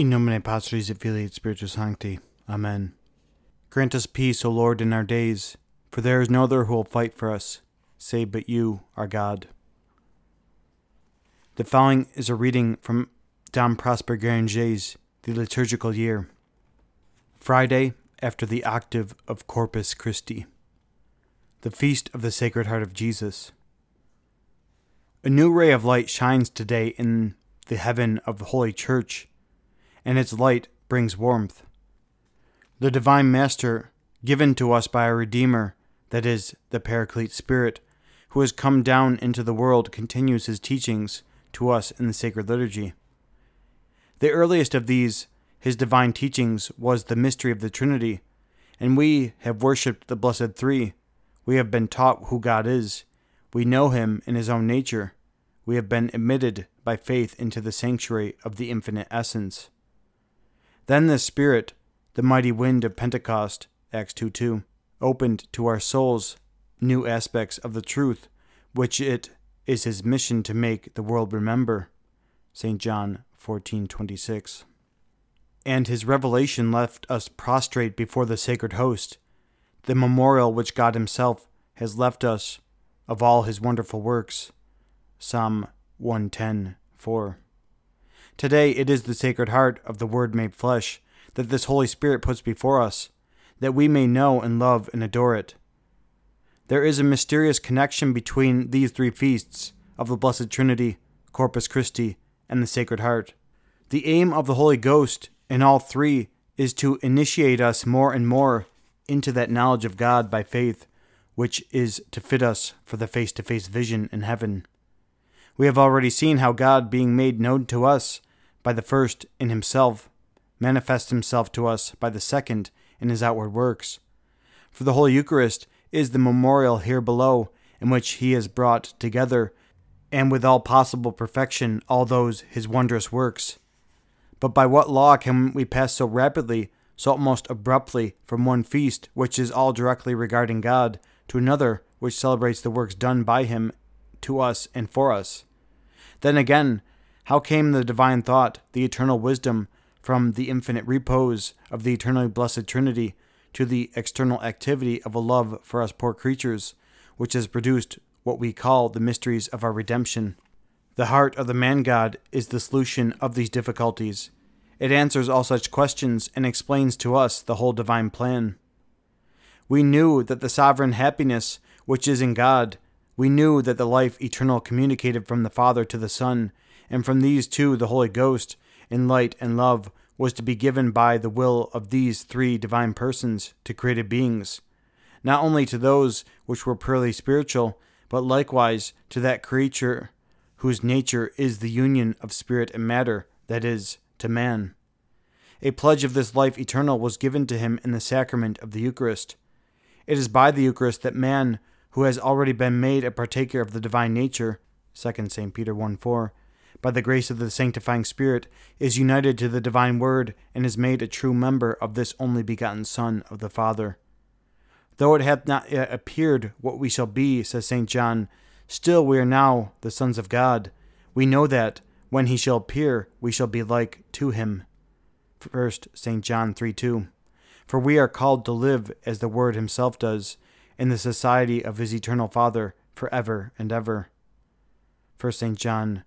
In nomine Patris et Filii et Spiritus Sancti. Amen. Grant us peace, O Lord, in our days, for there is no other who will fight for us, save but you, our God. The following is a reading from Dom Prosper Guéranger's The Liturgical Year. Friday after the octave of Corpus Christi. The Feast of the Sacred Heart of Jesus. A new ray of light shines today in the heaven of the Holy Church, and its light brings warmth. The Divine Master, given to us by our Redeemer, that is, the Paraclete Spirit, who has come down into the world, continues his teachings to us in the sacred liturgy. The earliest of these, his divine teachings, was the mystery of the Trinity, and we have worshipped the Blessed Three. We have been taught who God is. We know him in his own nature. We have been admitted by faith into the sanctuary of the infinite essence. Then the Spirit, the mighty wind of Pentecost, Acts 2 2, opened to our souls new aspects of the truth which it is his mission to make the world remember. St. John 14:26. And his revelation left us prostrate before the sacred host, the memorial which God himself has left us of all his wonderful works. Psalm 110:4. Today it is the sacred heart of the Word made flesh that this Holy Spirit puts before us, that we may know and love and adore it. There is a mysterious connection between these three feasts of the Blessed Trinity, Corpus Christi, and the Sacred Heart. The aim of the Holy Ghost in all three is to initiate us more and more into that knowledge of God by faith, which is to fit us for the face to face vision in heaven. We have already seen how God, being made known to us by the first in himself, manifests himself to us by the second in his outward works. For the Holy Eucharist is the memorial here below, in which he has brought together, and with all possible perfection, all those his wondrous works. But by what law can we pass so rapidly, so almost abruptly, from one feast, which is all directly regarding God, to another, which celebrates the works done by him to us and for us? Then again, how came the divine thought, the eternal wisdom, from the infinite repose of the eternally blessed Trinity to the external activity of a love for us poor creatures, which has produced what we call the mysteries of our redemption? The heart of the man God is the solution of these difficulties. It answers all such questions and explains to us the whole divine plan. We knew that the sovereign happiness which is in God, we knew that the life eternal communicated from the Father to the Son and from these two the Holy Ghost, in light and love, was to be given by the will of these three divine persons to created beings, not only to those which were purely spiritual, but likewise to that creature whose nature is the union of spirit and matter, that is, to man. A pledge of this life eternal was given to him in the sacrament of the Eucharist. It is by the Eucharist that man, who has already been made a partaker of the divine nature, 2 St. Peter 1 4, by the grace of the sanctifying Spirit, is united to the divine Word and is made a true member of this only begotten Son of the Father. Though it hath not yet appeared what we shall be, says St. John, still we are now the sons of God. We know that, when he shall appear, we shall be like to him. 1 St. John 3 2. For we are called to live as the Word himself does, in the society of his eternal Father, for ever and ever. 1 St. John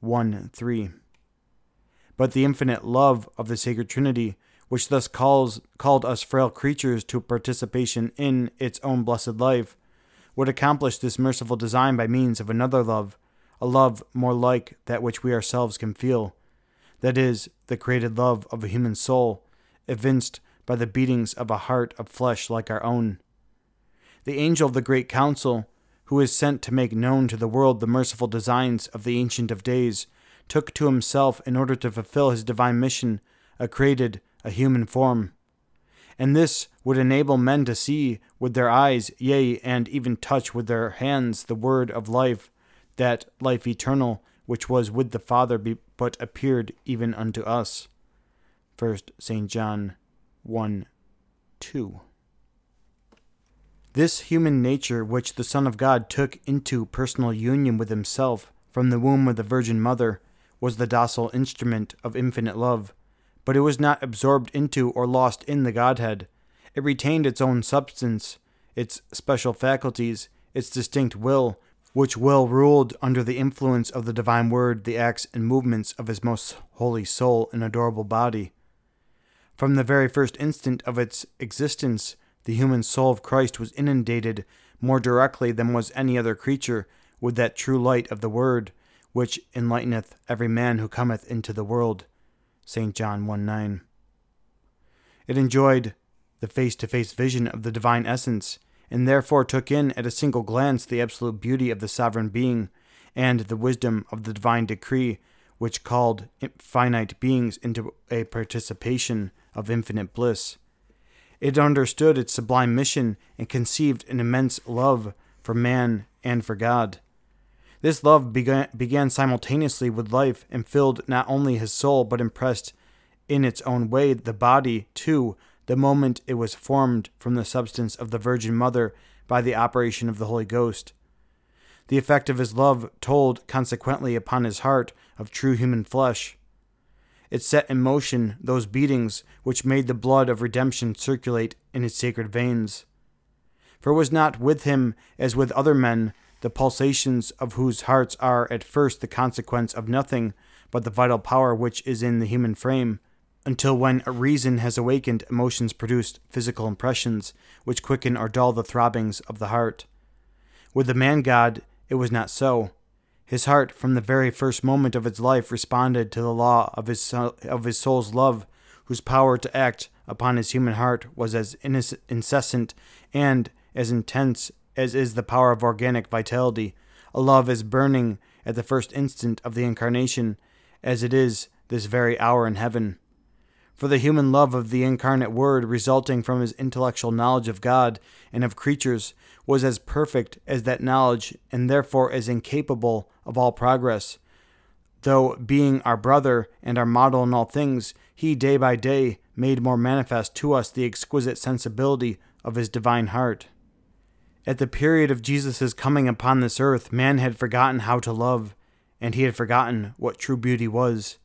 1 3. But the infinite love of the Sacred Trinity, which thus calls called us frail creatures to participation in its own blessed life, would accomplish this merciful design by means of another love, a love more like that which we ourselves can feel, that is, the created love of a human soul, evinced by the beatings of a heart of flesh like our own. The angel of the great council, who is sent to make known to the world the merciful designs of the Ancient of Days, took to himself, in order to fulfill his divine mission, a created, a human form. And this would enable men to see with their eyes, yea, and even touch with their hands the word of life, that life eternal which was with the Father be, but appeared even unto us. 1 St. John 1 2. This human nature, which the Son of God took into personal union with Himself from the womb of the Virgin Mother, was the docile instrument of infinite love, but it was not absorbed into or lost in the Godhead. It retained its own substance, its special faculties, its distinct will, which will ruled under the influence of the divine word the acts and movements of his most holy soul and adorable body. From the very first instant of its existence, the human soul of Christ was inundated more directly than was any other creature with that true light of the Word, which enlighteneth every man who cometh into the world. St. John 1 9. It enjoyed the face to face vision of the divine essence, and therefore took in at a single glance the absolute beauty of the sovereign being, and the wisdom of the divine decree which called finite beings into a participation of infinite bliss. It understood its sublime mission and conceived an immense love for man and for God. This love began, began simultaneously with life and filled not only his soul, but impressed in its own way the body, too, the moment it was formed from the substance of the Virgin Mother by the operation of the Holy Ghost. The effect of his love told consequently upon his heart of true human flesh. It set in motion those beatings which made the blood of redemption circulate in his sacred veins. For it was not with him as with other men, the pulsations of whose hearts are at first the consequence of nothing but the vital power which is in the human frame, until when reason has awakened, emotions produce physical impressions which quicken or dull the throbbings of the heart. With the man God, it was not so. His heart, from the very first moment of its life, responded to the law of his, of his soul's love, whose power to act upon his human heart was as incessant and as intense as is the power of organic vitality, a love as burning at the first instant of the incarnation as it is this very hour in heaven. For the human love of the incarnate Word, resulting from his intellectual knowledge of God and of creatures, was as perfect as that knowledge, and therefore as incapable of all progress. Though, being our brother and our model in all things, he day by day made more manifest to us the exquisite sensibility of his divine heart. At the period of Jesus' coming upon this earth, man had forgotten how to love, and he had forgotten what true beauty was.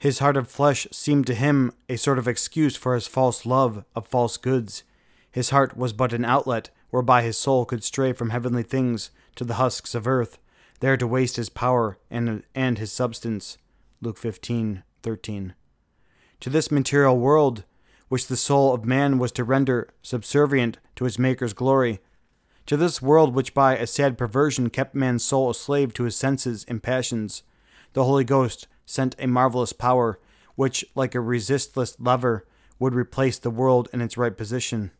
His heart of flesh seemed to him a sort of excuse for his false love of false goods. His heart was but an outlet whereby his soul could stray from heavenly things to the husks of earth, there to waste his power and, and his substance. Luke 15:13. To this material world, which the soul of man was to render subservient to his Maker's glory, to this world which by a sad perversion kept man's soul a slave to his senses and passions, the Holy Ghost sent a marvelous power, which, like a resistless lever, would replace the world in its right position.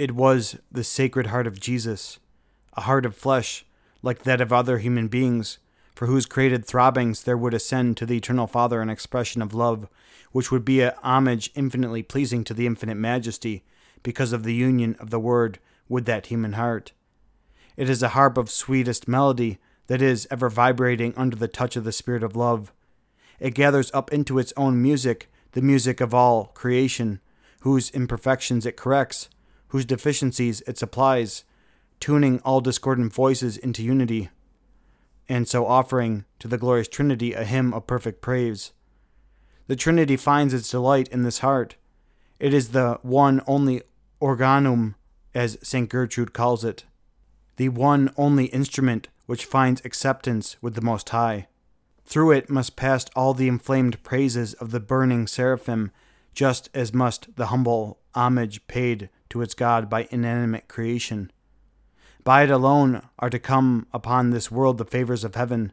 It was the sacred heart of Jesus, a heart of flesh, like that of other human beings, for whose created throbbings there would ascend to the eternal Father an expression of love, which would be a homage infinitely pleasing to the infinite majesty, because of the union of the Word with that human heart. It is a harp of sweetest melody that is ever vibrating under the touch of the Spirit of love. It gathers up into its own music the music of all creation, whose imperfections it corrects, whose deficiencies it supplies, tuning all discordant voices into unity, and so offering to the glorious Trinity a hymn of perfect praise. The Trinity finds its delight in this heart. It is the one only organum, as St. Gertrude calls it, the one only instrument which finds acceptance with the Most High. Through it must pass all the inflamed praises of the burning seraphim, just as must the humble homage paid to its God by inanimate creation. By it alone are to come upon this world the favors of heaven.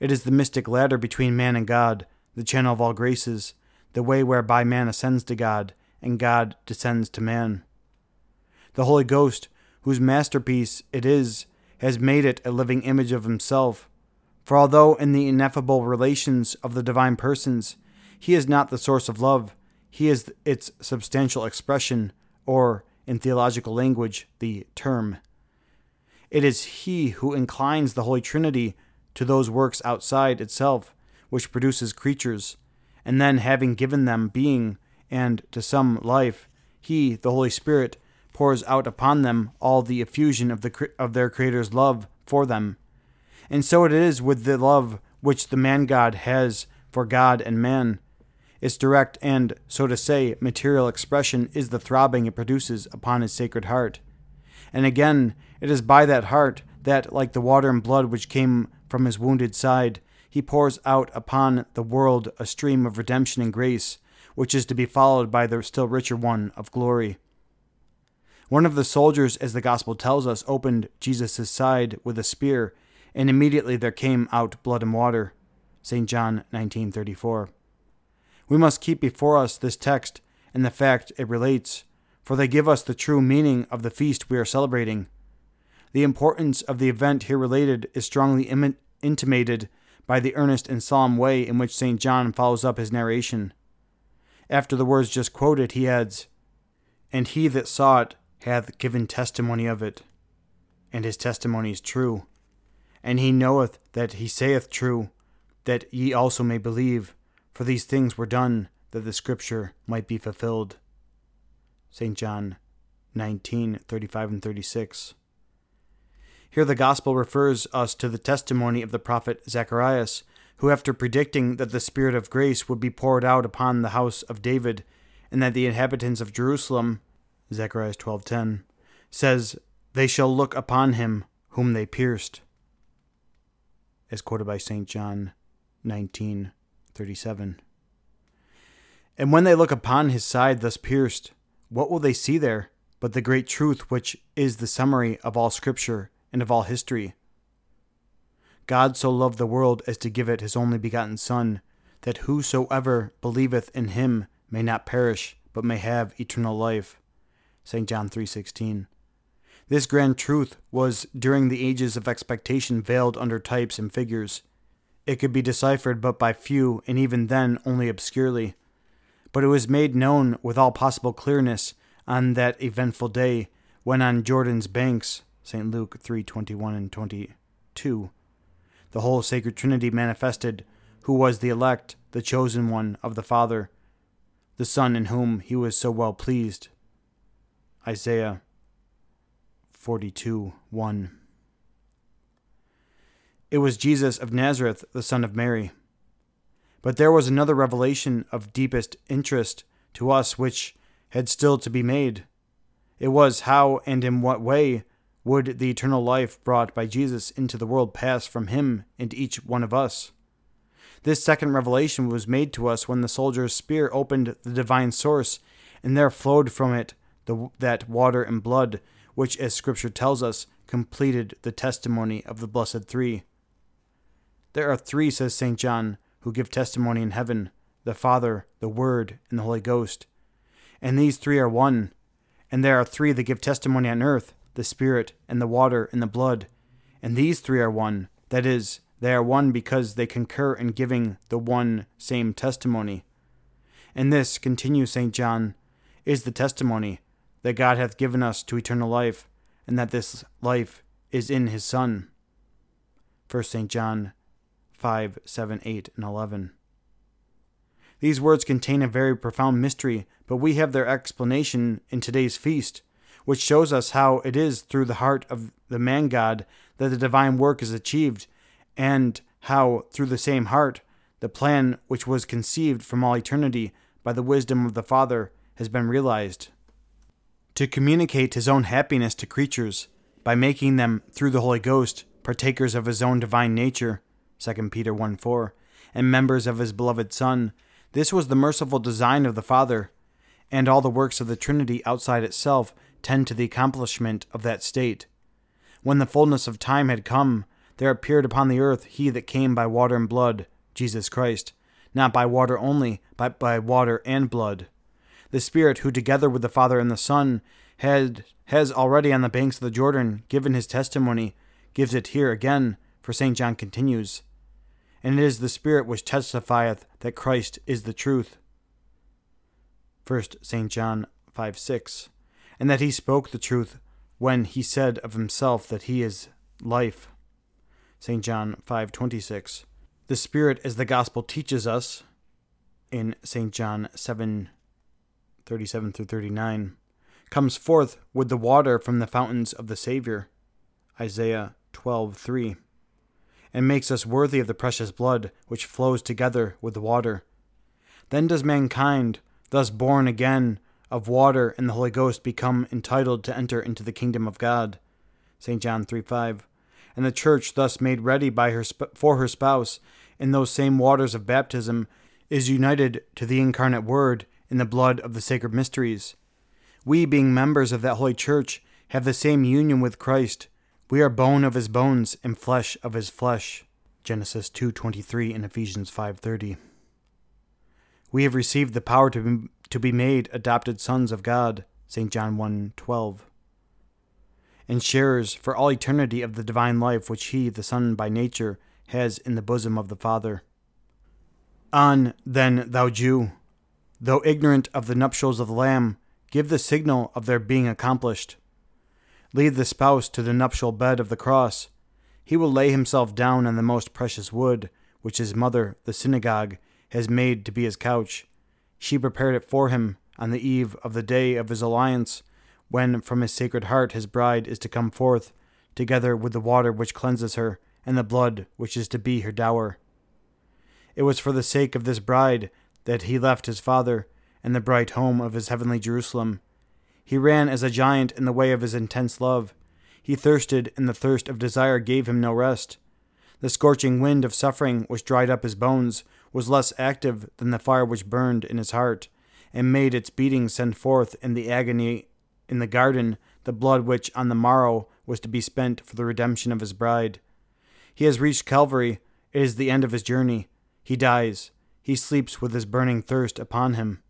It is the mystic ladder between man and God, the channel of all graces, the way whereby man ascends to God, and God descends to man. The Holy Ghost, whose masterpiece it is, has made it a living image of himself. For although in the ineffable relations of the divine persons, he is not the source of love, he is its substantial expression, or, in theological language, the term. It is He who inclines the Holy Trinity to those works outside itself, which produces creatures, and then, having given them being and to some life, He, the Holy Spirit, pours out upon them all the effusion of, the, of their Creator's love for them. And so it is with the love which the man God has for God and man. Its direct and, so to say, material expression is the throbbing it produces upon his sacred heart. And again, it is by that heart that, like the water and blood which came from his wounded side, he pours out upon the world a stream of redemption and grace, which is to be followed by the still richer one of glory. One of the soldiers, as the gospel tells us, opened Jesus' side with a spear, and immediately there came out blood and water. St. John 1934. We must keep before us this text and the fact it relates, for they give us the true meaning of the feast we are celebrating. The importance of the event here related is strongly Im- intimated by the earnest and solemn way in which St. John follows up his narration. After the words just quoted, he adds, And he that saw it hath given testimony of it, and his testimony is true. And he knoweth that he saith true, that ye also may believe for these things were done that the scripture might be fulfilled. St. John 19 35 and 36. Here the gospel refers us to the testimony of the prophet Zacharias, who, after predicting that the Spirit of grace would be poured out upon the house of David, and that the inhabitants of Jerusalem, Zechariah 12:10, says, "They shall look upon him whom they pierced," as quoted by St. John 19 37. And when they look upon his side thus pierced, what will they see there but the great truth which is the summary of all Scripture and of all history? God so loved the world as to give it his only begotten Son, that whosoever believeth in him may not perish, but may have eternal life. St. John 3:16. This grand truth was during the ages of expectation veiled under types and figures. It could be deciphered but by few, and even then only obscurely. But it was made known with all possible clearness on that eventful day when on Jordan's banks, St. Luke 3:21 and 22, the whole sacred Trinity manifested who was the elect, the chosen one of the Father, the Son in whom he was so well pleased. Isaiah 42 1. It was Jesus of Nazareth, the Son of Mary. But there was another revelation of deepest interest to us which had still to be made. It was how and in what way would the eternal life brought by Jesus into the world pass from him into each one of us. This second revelation was made to us when the soldier's spear opened the divine source, and there flowed from it the, that water and blood, which, as Scripture tells us, completed the testimony of the blessed three. There are three, says St. John, who give testimony in heaven the Father, the Word, and the Holy Ghost. And these three are one. And there are three that give testimony on earth the Spirit, and the water, and the blood. And these three are one. That is, they are one because they concur in giving the one same testimony. And this, continues St. John, is the testimony that God hath given us to eternal life, and that this life is in his Son. 1 St. John 5, 7, 8, and 11. These words contain a very profound mystery, but we have their explanation in today's feast, which shows us how it is through the heart of the man God that the divine work is achieved, and how through the same heart the plan which was conceived from all eternity by the wisdom of the Father has been realized. To communicate his own happiness to creatures by making them, through the Holy Ghost, partakers of his own divine nature 2 Peter 1 4, and members of his beloved Son. This was the merciful design of the Father, and all the works of the Trinity outside itself tend to the accomplishment of that state. When the fullness of time had come, there appeared upon the earth he that came by water and blood, Jesus Christ, not by water only, but by water and blood. The Spirit, who together with the Father and the Son had has already on the banks of the Jordan given his testimony, gives it here again, for St. John continues and it is the Spirit which testifieth that Christ is the truth. 1 St. John 5 6. And that he spoke the truth when he said of himself that he is life. St. John 5:26. The Spirit as the gospel teaches us in St. John 7:37 through 39 comes forth with the water from the fountains of the Savior. Isaiah 12:3 and makes us worthy of the precious blood which flows together with the water. Then does mankind, thus born again of water and the Holy Ghost, become entitled to enter into the kingdom of God. St. John 3 5. And the church, thus made ready by her sp- for her spouse in those same waters of baptism, is united to the incarnate Word in the blood of the sacred mysteries. We, being members of that holy church, have the same union with Christ. We are bone of his bones and flesh of his flesh. Genesis 2:23 and Ephesians 5:30. We have received the power to be, to be made adopted sons of God. St. John 1:12. And sharers for all eternity of the divine life which he, the Son by nature, has in the bosom of the Father. On, then, thou Jew, though ignorant of the nuptials of the Lamb, give the signal of their being accomplished. Lead the spouse to the nuptial bed of the cross. He will lay himself down on the most precious wood, which his mother, the synagogue, has made to be his couch. She prepared it for him on the eve of the day of his alliance, when from his sacred heart his bride is to come forth, together with the water which cleanses her, and the blood which is to be her dower. It was for the sake of this bride that he left his father and the bright home of his heavenly Jerusalem he ran as a giant in the way of his intense love. He thirsted, and the thirst of desire gave him no rest. The scorching wind of suffering which dried up his bones was less active than the fire which burned in his heart, and made its beating send forth in the agony in the garden the blood which on the morrow was to be spent for the redemption of his bride. He has reached Calvary. It is the end of his journey. He dies. He sleeps with his burning thirst upon him.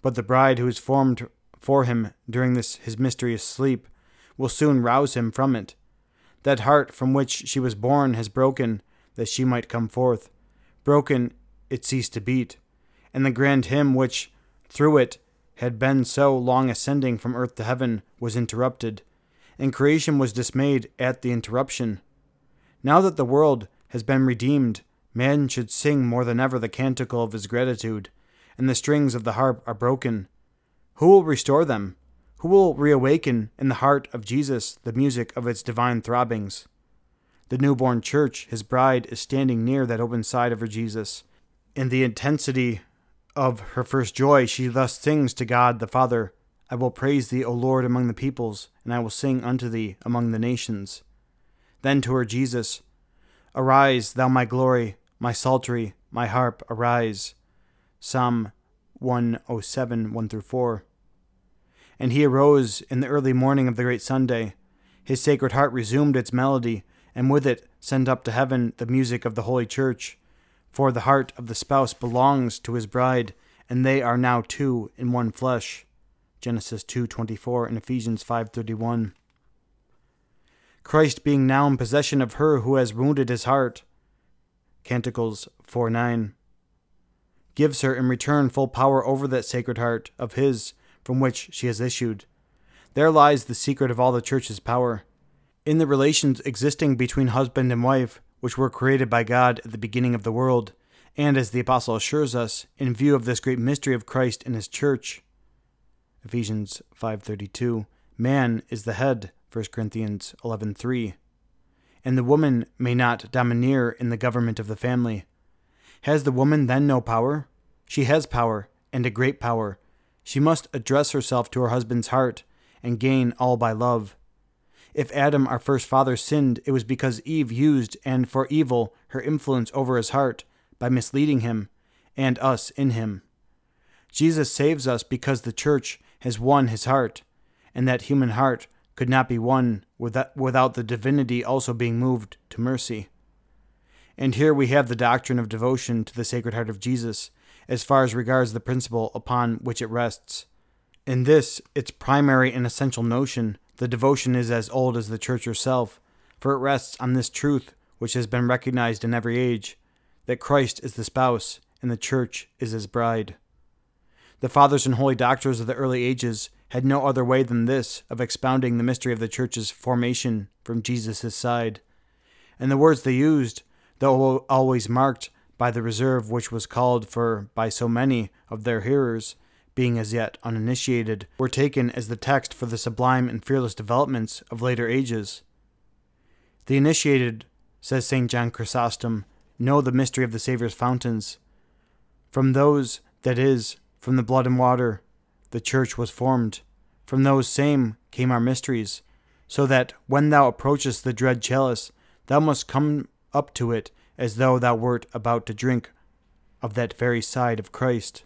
But the bride who is formed for him during this his mysterious sleep will soon rouse him from it. That heart from which she was born has broken, that she might come forth. Broken, it ceased to beat, and the grand hymn which, through it, had been so long ascending from earth to heaven was interrupted, and creation was dismayed at the interruption. Now that the world has been redeemed, man should sing more than ever the canticle of his gratitude, and the strings of the harp are broken. Who will restore them? Who will reawaken in the heart of Jesus the music of its divine throbbings? The newborn church, his bride, is standing near that open side of her Jesus. In the intensity of her first joy, she thus sings to God the Father I will praise thee, O Lord, among the peoples, and I will sing unto thee among the nations. Then to her Jesus, Arise, thou my glory, my psaltery, my harp, arise. Psalm 107, 1 through 4. And he arose in the early morning of the great Sunday. His sacred heart resumed its melody, and with it sent up to heaven the music of the Holy Church. For the heart of the spouse belongs to his bride, and they are now two in one flesh. Genesis 2:24 and Ephesians 5:31. Christ being now in possession of her who has wounded his heart. Canticles 4:9 gives her in return full power over that sacred heart of his from which she has issued. There lies the secret of all the church's power. In the relations existing between husband and wife, which were created by God at the beginning of the world, and as the apostle assures us, in view of this great mystery of Christ and his church, Ephesians 5:32, man is the head, 1 Corinthians 11:3. And the woman may not domineer in the government of the family. Has the woman then no power? She has power, and a great power, she must address herself to her husband's heart and gain all by love. If Adam, our first father, sinned, it was because Eve used, and for evil, her influence over his heart by misleading him and us in him. Jesus saves us because the church has won his heart, and that human heart could not be won without the divinity also being moved to mercy. And here we have the doctrine of devotion to the Sacred Heart of Jesus, as far as regards the principle upon which it rests. In this, its primary and essential notion, the devotion is as old as the Church herself, for it rests on this truth which has been recognized in every age that Christ is the spouse and the Church is his bride. The fathers and holy doctors of the early ages had no other way than this of expounding the mystery of the Church's formation from Jesus' side. And the words they used, though always marked by the reserve which was called for by so many of their hearers, being as yet uninitiated, were taken as the text for the sublime and fearless developments of later ages. The initiated, says St. John Chrysostom, know the mystery of the Saviour's fountains. From those That is, from the blood and water, the church was formed. From those same came our mysteries, so that when thou approachest the dread chalice, thou must come up to it as though thou wert about to drink of that very side of Christ.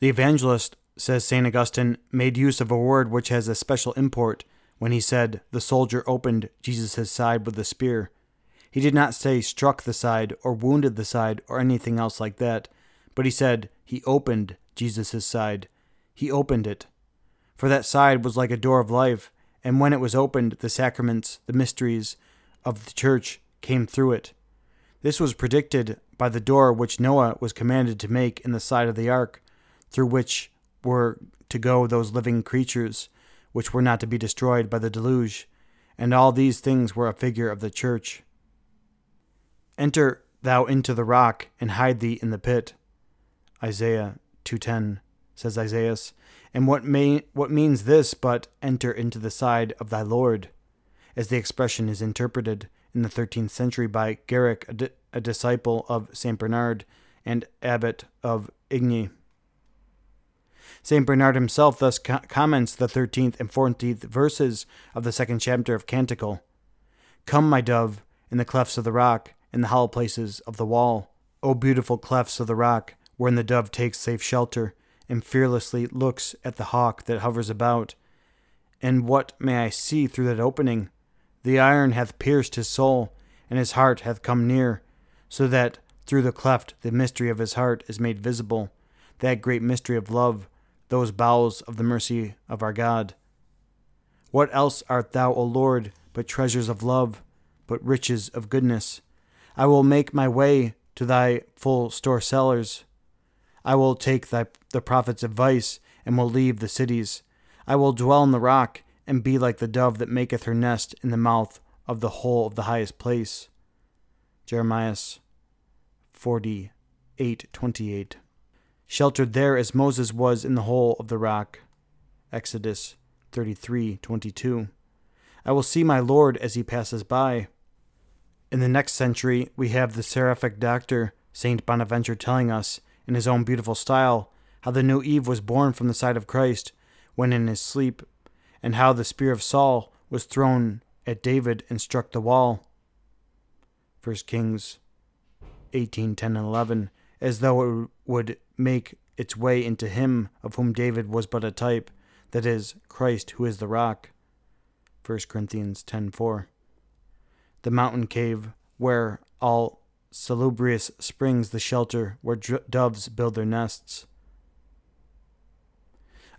The evangelist, says St. Augustine, made use of a word which has a special import when he said, The soldier opened Jesus' side with a spear. He did not say struck the side or wounded the side or anything else like that, but he said he opened Jesus' side. He opened it. For that side was like a door of life, and when it was opened, the sacraments, the mysteries of the church came through it. This was predicted by the door which Noah was commanded to make in the side of the ark, through which were to go those living creatures which were not to be destroyed by the deluge, and all these things were a figure of the church. Enter thou into the rock, and hide thee in the pit. Isaiah 2.10, says Isaiah. And what, may, what means this but enter into the side of thy Lord? As the expression is interpreted in the 13th century by Guerric, a, di- a disciple of St. Bernard and abbot of Igny. St. Bernard himself thus co- comments the 13th and 14th verses of the second chapter of Canticle Come, my dove, in the clefts of the rock, in the hollow places of the wall. O beautiful clefts of the rock, wherein the dove takes safe shelter, and fearlessly looks at the hawk that hovers about. And what may I see through that opening? The iron hath pierced his soul, and his heart hath come near, so that through the cleft the mystery of his heart is made visible, that great mystery of love, those bowels of the mercy of our God. What else art thou, O Lord, but treasures of love, but riches of goodness? I will make my way to thy full store cellars. I will take thy, the prophet's advice, and will leave the cities. I will dwell in the rock, and be like the dove that maketh her nest in the mouth of the hole of the highest place. Jeremiah 48:28 sheltered there as Moses was in the hole of the rock. Exodus 33:22. I will see my Lord as he passes by. In the next century, we have the seraphic doctor, Saint Bonaventure, telling us, in his own beautiful style, how the new Eve was born from the side of Christ when in his sleep, and how the spear of Saul was thrown at David and struck the wall. 1 Kings 18, 10, and 11, as though it would make its way into him of whom David was but a type, that is, Christ who is the rock. 1 Corinthians 10:4. The mountain cave where all salubrious springs the shelter where doves build their nests.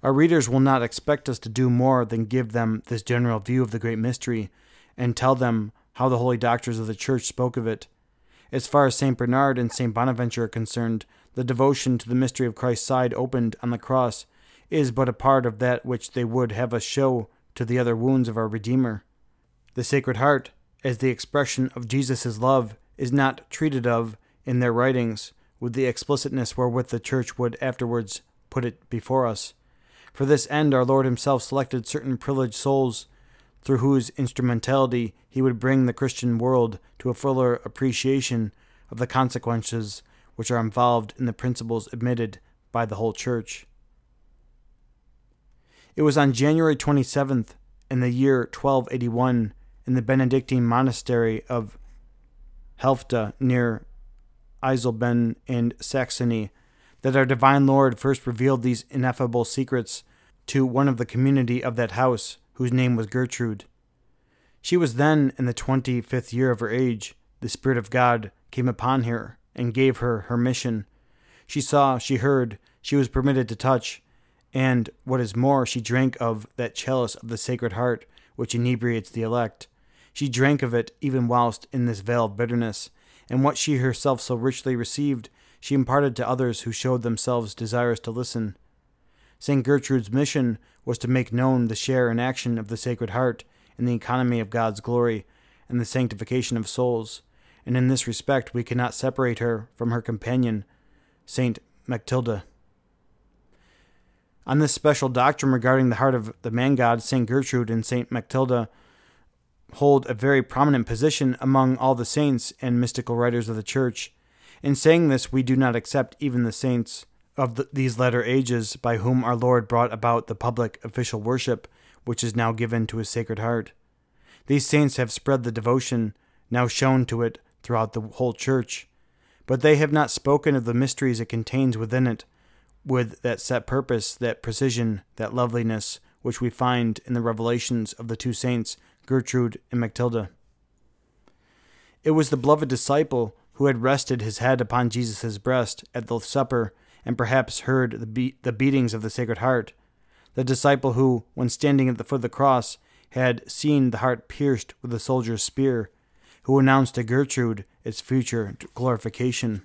Our readers will not expect us to do more than give them this general view of the great mystery and tell them how the holy doctors of the church spoke of it. As far as St. Bernard and St. Bonaventure are concerned, the devotion to the mystery of Christ's side opened on the cross is but a part of that which they would have us show to the other wounds of our Redeemer. The Sacred Heart, as the expression of Jesus' love, is not treated of in their writings with the explicitness wherewith the Church would afterwards put it before us. For this end, our Lord Himself selected certain privileged souls through whose instrumentality He would bring the Christian world to a fuller appreciation of the consequences which are involved in the principles admitted by the whole Church. It was on January 27th in the year 1281 in the Benedictine monastery of Helfta near Eisleben in Saxony that our divine Lord first revealed these ineffable secrets to one of the community of that house, whose name was Gertrude. She was then in the twenty fifth year of her age. The Spirit of God came upon her, and gave her her mission. She saw, she heard, she was permitted to touch, and, what is more, she drank of that chalice of the Sacred Heart which inebriates the elect. She drank of it even whilst in this vale of bitterness, and what she herself so richly received, she imparted to others who showed themselves desirous to listen. St. Gertrude's mission was to make known the share and action of the Sacred Heart in the economy of God's glory and the sanctification of souls and in this respect we cannot separate her from her companion, Saint Mechtilde. On this special doctrine regarding the heart of the man god, Saint Gertrude and Saint Mechtilde hold a very prominent position among all the saints and mystical writers of the Church, In saying this, we do not accept even the saints of the, these latter ages by whom our Lord brought about the public official worship which is now given to his sacred heart. These saints have spread the devotion now shown to it throughout the whole church, but they have not spoken of the mysteries it contains within it with that set purpose, that precision, that loveliness which we find in the revelations of the two saints, Gertrude and Matilda. It was the beloved disciple who had rested his head upon Jesus' breast at the supper and perhaps heard the, be- the beatings of the Sacred Heart, the disciple who, when standing at the foot of the cross, had seen the heart pierced with a soldier's spear, who announced to Gertrude its future glorification.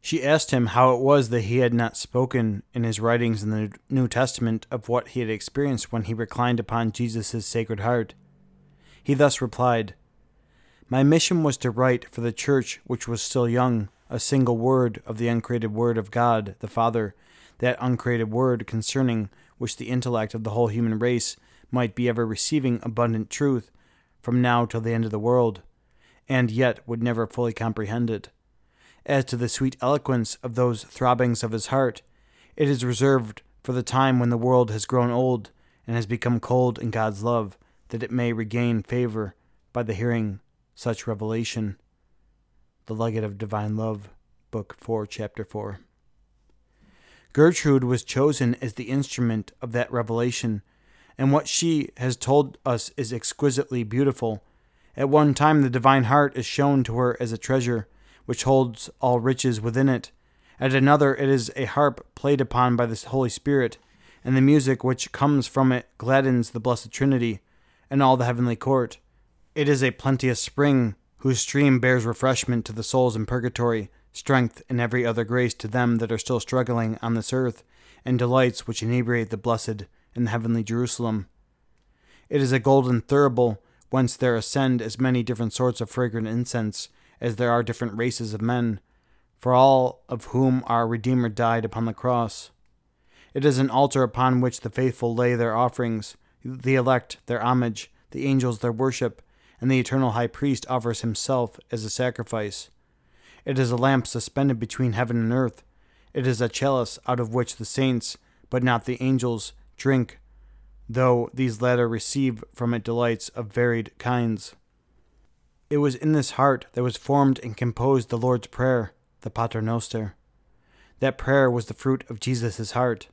She asked him how it was that he had not spoken in his writings in the New Testament of what he had experienced when he reclined upon Jesus' sacred heart. He thus replied, My mission was to write for the church which was still young a single word of the uncreated word of God the Father, that uncreated word concerning which the intellect of the whole human race might be ever receiving abundant truth from now till the end of the world, and yet would never fully comprehend it. As to the sweet eloquence of those throbbings of his heart, it is reserved for the time when the world has grown old and has become cold in God's love, that it may regain favor by the hearing such revelation. The Legate of Divine Love, Book 4, Chapter 4. Gertrude was chosen as the instrument of that revelation, and what she has told us is exquisitely beautiful. At one time, the divine heart is shown to her as a treasure which holds all riches within it. At another, it is a harp played upon by the Holy Spirit, and the music which comes from it gladdens the Blessed Trinity and all the heavenly court. It is a plenteous spring whose stream bears refreshment to the souls in purgatory strength and every other grace to them that are still struggling on this earth, and delights which inebriate the blessed in the heavenly Jerusalem. It is a golden thurible, whence there ascend as many different sorts of fragrant incense as there are different races of men, for all of whom our Redeemer died upon the cross. It is an altar upon which the faithful lay their offerings, the elect their homage, the angels their worship, and the eternal high priest offers himself as a sacrifice. It is a lamp suspended between heaven and earth. It is a chalice out of which the saints, but not the angels, drink, though these latter receive from it delights of varied kinds. It was in this heart that was formed and composed the Lord's Prayer, the Pater Noster. That prayer was the fruit of Jesus' heart.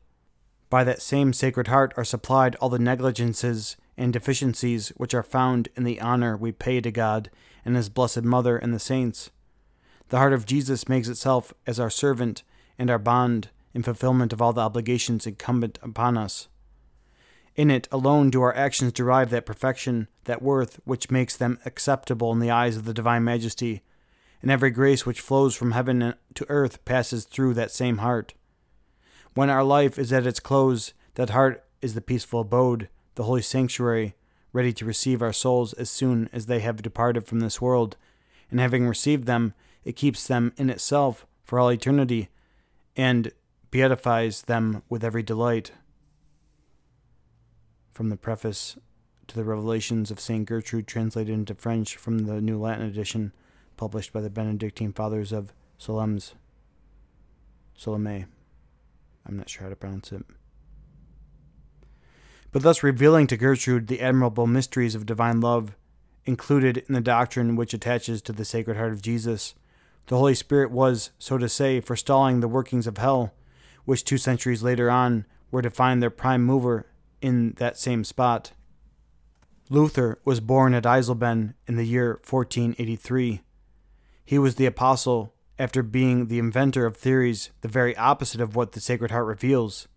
By that same sacred heart are supplied all the negligences and deficiencies which are found in the honor we pay to God and His Blessed Mother and the saints. The heart of Jesus makes itself as our servant and our bond in fulfillment of all the obligations incumbent upon us. In it alone do our actions derive that perfection, that worth which makes them acceptable in the eyes of the divine majesty, and every grace which flows from heaven to earth passes through that same heart. When our life is at its close, that heart is the peaceful abode, the holy sanctuary, ready to receive our souls as soon as they have departed from this world, and having received them, it keeps them in itself for all eternity and beatifies them with every delight. From the preface to the Revelations of St. Gertrude, translated into French from the New Latin edition, published by the Benedictine Fathers of Solesmes. Solome. I'm not sure how to pronounce it. But thus revealing to Gertrude the admirable mysteries of divine love included in the doctrine which attaches to the Sacred Heart of Jesus, the Holy Spirit was, so to say, forestalling the workings of hell, which two centuries later on were to find their prime mover in that same spot. Luther was born at Eisleben in the year 1483. He was the apostle after being the inventor of theories the very opposite of what the Sacred Heart reveals.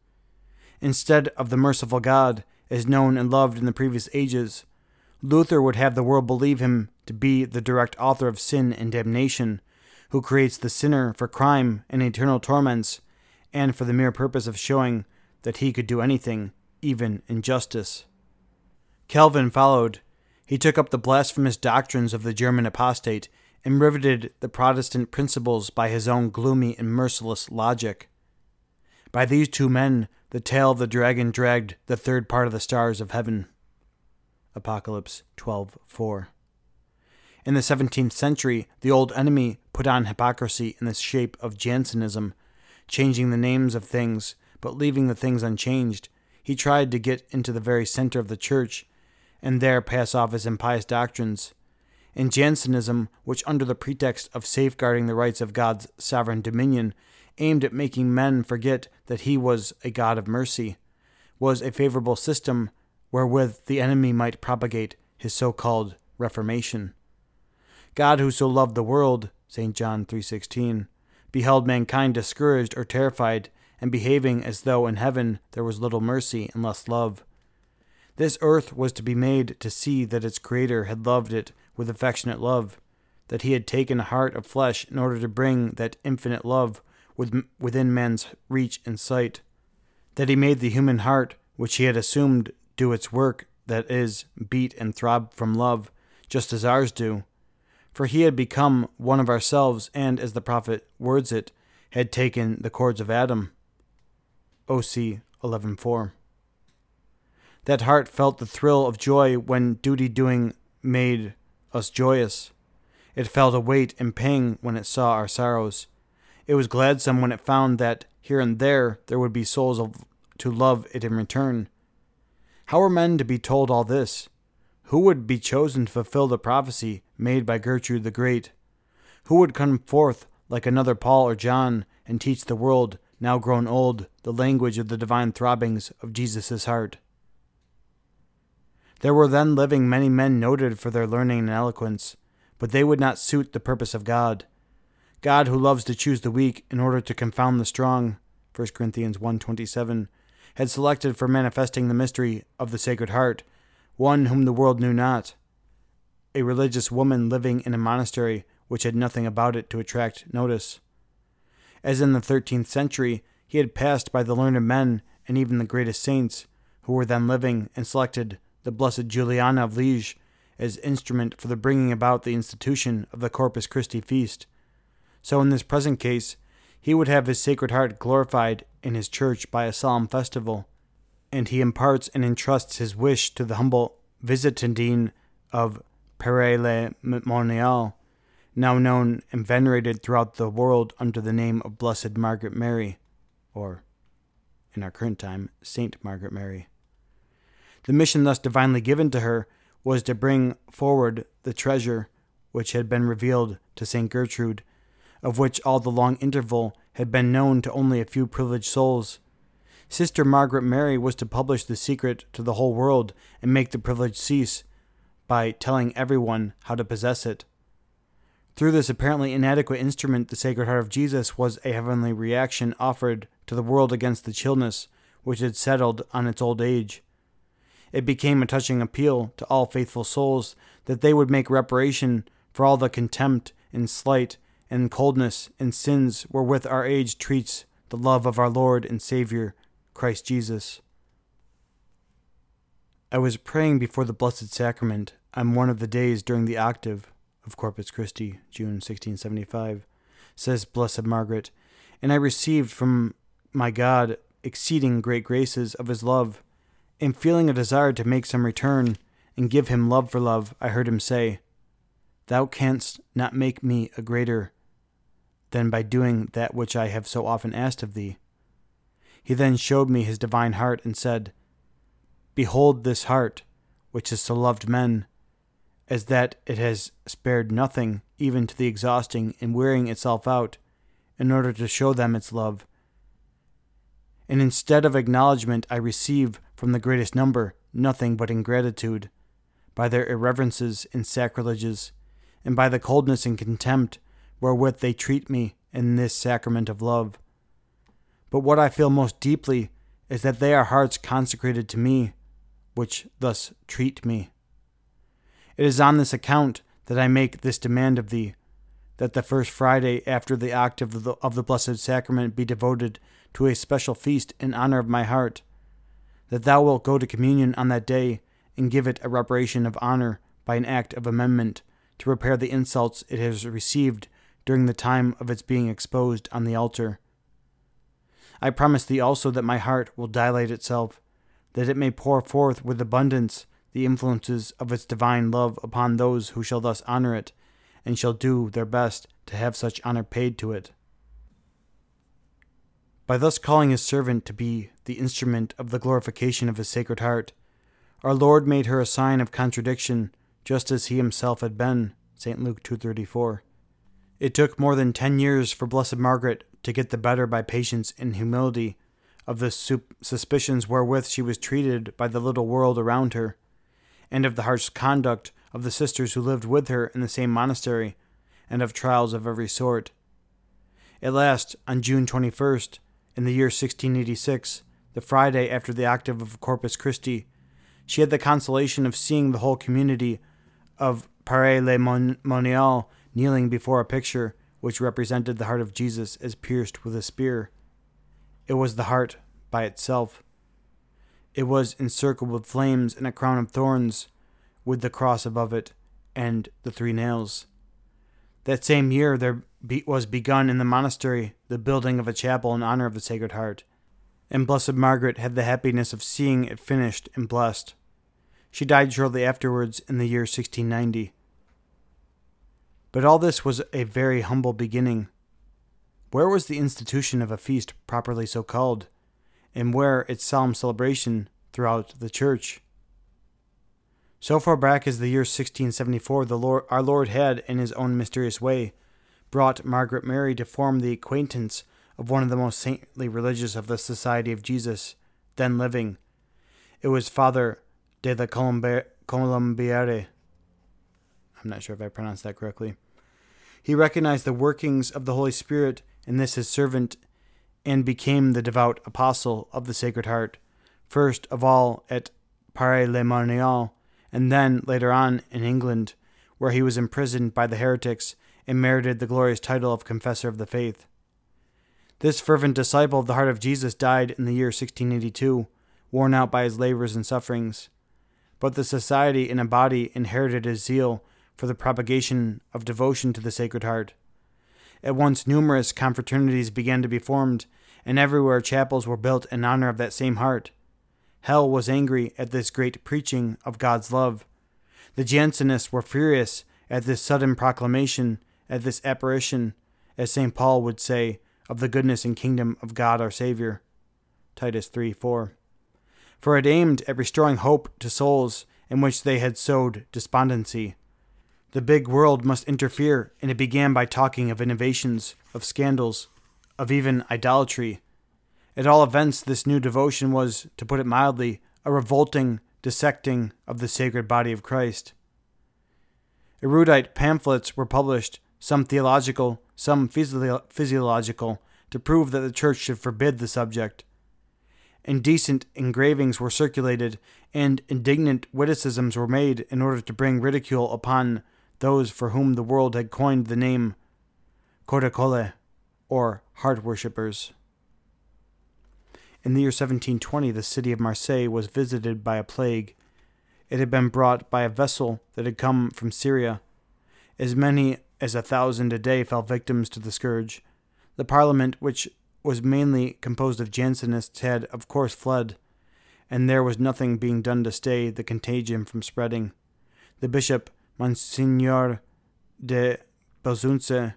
Instead of the merciful God, as known and loved in the previous ages, Luther would have the world believe him to be the direct author of sin and damnation, who creates the sinner for crime and eternal torments, and for the mere purpose of showing that he could do anything, even injustice. Calvin followed. He took up the blasphemous doctrines of the German apostate and riveted the Protestant principles by his own gloomy and merciless logic. By these two men, the tail of the dragon dragged the third part of the stars of heaven. Apocalypse 12:4. In the 17th century, the old enemy put on hypocrisy in the shape of Jansenism, changing the names of things, but leaving the things unchanged. He tried to get into the very center of the church and there pass off his impious doctrines. In Jansenism, which under the pretext of safeguarding the rights of God's sovereign dominion, aimed at making men forget that he was a God of mercy, was a favorable system wherewith the enemy might propagate his so-called reformation. God who so loved the world, St. John 3:16, beheld mankind discouraged or terrified and behaving as though in heaven there was little mercy and less love. This earth was to be made to see that its creator had loved it with affectionate love, that he had taken a heart of flesh in order to bring that infinite love within man's reach and sight, that he made the human heart, which he had assumed do its work, that is, beat and throb from love, just as ours do. For he had become one of ourselves, and, as the prophet words it, had taken the cords of Adam. Osee 11.4 That heart felt the thrill of joy when duty doing made us joyous. It felt a weight and pang when it saw our sorrows. It was gladsome when it found that here and there there would be souls of, to love it in return. How were men to be told all this? Who would be chosen to fulfill the prophecy made by Gertrude the Great? Who would come forth like another Paul or John and teach the world, now grown old, the language of the divine throbbings of Jesus' heart? There were then living many men noted for their learning and eloquence, but they would not suit the purpose of God. God who loves to choose the weak in order to confound the strong, 1 Corinthians 1:27, had selected for manifesting the mystery of the Sacred Heart one whom the world knew not, a religious woman living in a monastery which had nothing about it to attract notice. As in the thirteenth century, he had passed by the learned men and even the greatest saints who were then living and selected the Blessed Juliana of Liege as instrument for the bringing about the institution of the Corpus Christi feast. So in this present case, he would have his Sacred Heart glorified in his church by a solemn festival, and he imparts and entrusts his wish to the humble Visitandine of Paray le Monial, now known and venerated throughout the world under the name of Blessed Margaret Mary, or, in our current time, Saint Margaret Mary. The mission thus divinely given to her was to bring forward the treasure which had been revealed to Saint Gertrude, of which all the long interval had been known to only a few privileged souls. Sister Margaret Mary was to publish the secret to the whole world and make the privilege cease by telling everyone how to possess it. Through this apparently inadequate instrument, the Sacred Heart of Jesus was a heavenly reaction offered to the world against the chillness which had settled on its old age. It became a touching appeal to all faithful souls that they would make reparation for all the contempt and slight and coldness and sins wherewith our age treats the love of our Lord and Savior, Christ Jesus. I was praying before the Blessed Sacrament on one of the days during the octave of Corpus Christi, June 1675, says Blessed Margaret, and I received from my God exceeding great graces of his love, and feeling a desire to make some return and give him love for love, I heard him say, Thou canst not make me a greater than by doing that which I have so often asked of thee. He then showed me his divine heart and said, Behold this heart, which has so loved men, as that it has spared nothing, even to the exhausting and wearing itself out, in order to show them its love. And instead of acknowledgment, I receive from the greatest number nothing but ingratitude, by their irreverences and sacrileges, and by the coldness and contempt wherewith they treat me in this sacrament of love. But what I feel most deeply is that they are hearts consecrated to me which thus treat me. It is on this account that I make this demand of thee, that the first Friday after the octave of the, of the Blessed Sacrament be devoted to a special feast in honor of my heart, that thou wilt go to communion on that day and give it a reparation of honor by an act of amendment to repair the insults it has received during the time of its being exposed on the altar. I promise thee also that my heart will dilate itself that it may pour forth with abundance the influences of its divine love upon those who shall thus honor it, and shall do their best to have such honor paid to it. By thus calling his servant to be the instrument of the glorification of his sacred heart, our Lord made her a sign of contradiction, just as he himself had been. St. Luke 2:34. It took more than 10 years for Blessed Margaret to get the better by patience and humility of the suspicions wherewith she was treated by the little world around her, and of the harsh conduct of the sisters who lived with her in the same monastery, and of trials of every sort. At last, on June 21st, in the year 1686, the Friday after the octave of Corpus Christi, she had the consolation of seeing the whole community of Paray le Monial kneeling before a picture which represented the heart of Jesus as pierced with a spear. It was the heart by itself. It was encircled with flames and a crown of thorns, with the cross above it and the three nails. That same year, there be- was begun in the monastery the building of a chapel in honor of the Sacred Heart, and Blessed Margaret had the happiness of seeing it finished and blessed. She died shortly afterwards in the year 1690. But all this was a very humble beginning. Where was the institution of a feast properly so called, and where its solemn celebration throughout the church? So far back as the year 1674, the Lord, our Lord had, in his own mysterious way, brought Margaret Mary to form the acquaintance of one of the most saintly religious of the Society of Jesus, then living. It was Father de la Colombiere. I'm not sure if I pronounced that correctly. He recognized the workings of the Holy Spirit in this his servant and became the devout apostle of the Sacred Heart, first of all at Paray le Monial, and then later on in England, where he was imprisoned by the heretics and merited the glorious title of Confessor of the Faith. This fervent disciple of the heart of Jesus died in the year 1682, worn out by his labors and sufferings. But the society in a body inherited his zeal for the propagation of devotion to the Sacred Heart. At once numerous confraternities began to be formed, and everywhere chapels were built in honor of that same heart. Hell was angry at this great preaching of God's love. The Jansenists were furious at this sudden proclamation at this apparition, as St. Paul would say, of the goodness and kingdom of God our Savior. Titus 3 4. For it aimed at restoring hope to souls in which they had sowed despondency. The big world must interfere, and it began by talking of innovations, of scandals, of even idolatry. At all events, this new devotion was, to put it mildly, a revolting dissecting of the sacred body of Christ. Erudite pamphlets were published some theological, some physiological, to prove that the church should forbid the subject. Indecent engravings were circulated, and indignant witticisms were made in order to bring ridicule upon those for whom the world had coined the name Cordicole, or heart worshippers. In the year 1720, the city of Marseille was visited by a plague. It had been brought by a vessel that had come from Syria. As many as a thousand a day fell victims to the scourge. The parliament, which was mainly composed of Jansenists, had, of course, fled, and there was nothing being done to stay the contagion from spreading. The bishop, Monsignor de Belzunce,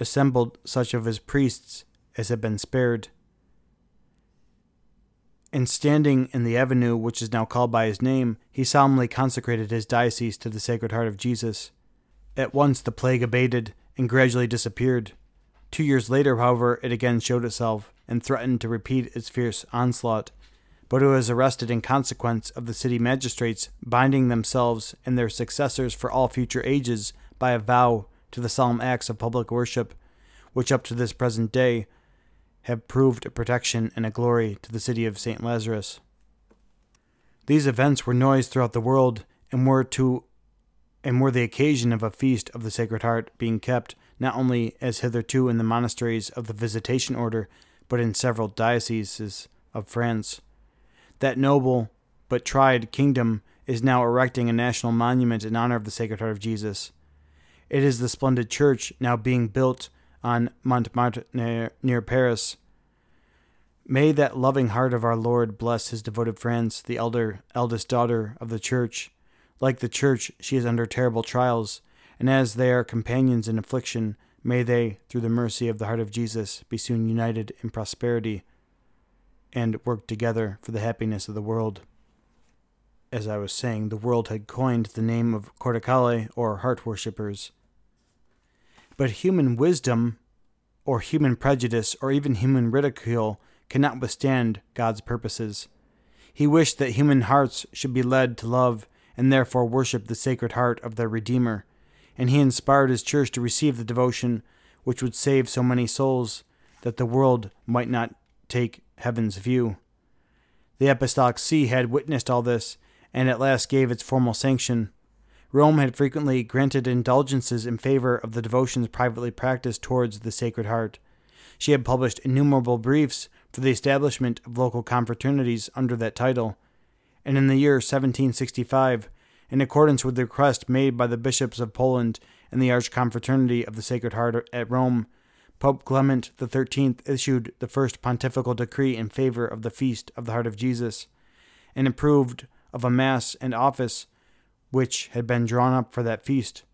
assembled such of his priests as had been spared. And standing in the avenue which is now called by his name, he solemnly consecrated his diocese to the Sacred Heart of Jesus. At once the plague abated and gradually disappeared. Two years later, however, it again showed itself and threatened to repeat its fierce onslaught, but it was arrested in consequence of the city magistrates binding themselves and their successors for all future ages by a vow to the solemn acts of public worship, which up to this present day have proved a protection and a glory to the city of St. Lazarus. These events were noised throughout the world and were to and were the occasion of a feast of the Sacred Heart being kept not only as hitherto in the monasteries of the Visitation Order, but in several dioceses of France. That noble but tried kingdom is now erecting a national monument in honor of the Sacred Heart of Jesus. It is the splendid church now being built on Montmartre near, near Paris. May that loving heart of our Lord bless his devoted friends, the elder eldest daughter of the church, Like the church, she is under terrible trials, and as they are companions in affliction, may they, through the mercy of the heart of Jesus, be soon united in prosperity and work together for the happiness of the world. As I was saying, the world had coined the name of Cordicole, or heart worshippers. But human wisdom, or human prejudice, or even human ridicule cannot withstand God's purposes. He wished that human hearts should be led to love and therefore worship the sacred heart of their Redeemer, and he inspired his church to receive the devotion which would save so many souls that the world might not take heaven's view. The Apostolic See had witnessed all this and at last gave its formal sanction. Rome had frequently granted indulgences in favor of the devotions privately practiced towards the Sacred Heart. She had published innumerable briefs for the establishment of local confraternities under that title, and in the year 1765, in accordance with the request made by the bishops of Poland and the Archconfraternity of the Sacred Heart at Rome, Pope Clement XIII issued the first pontifical decree in favor of the feast of the Heart of Jesus, and approved of a Mass and office which had been drawn up for that feast.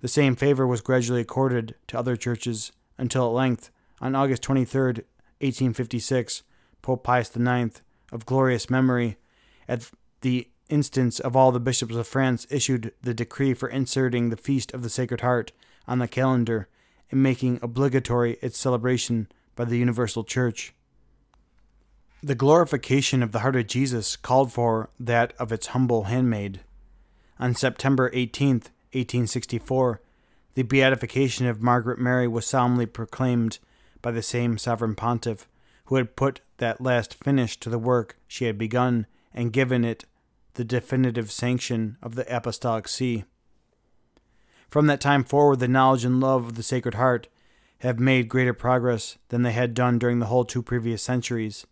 The same favor was gradually accorded to other churches until at length, on August 23, 1856, Pope Pius IX, of glorious memory, at the instance of all the bishops of France, issued the decree for inserting the Feast of the Sacred Heart on the calendar and making obligatory its celebration by the Universal Church. The glorification of the heart of Jesus called for that of its humble handmaid. On September 18, 1864, the beatification of Margaret Mary was solemnly proclaimed by the same sovereign pontiff who had put that last finish to the work she had begun and given it the definitive sanction of the Apostolic See. From that time forward, the knowledge and love of the Sacred Heart have made greater progress than they had done during the whole two previous centuries.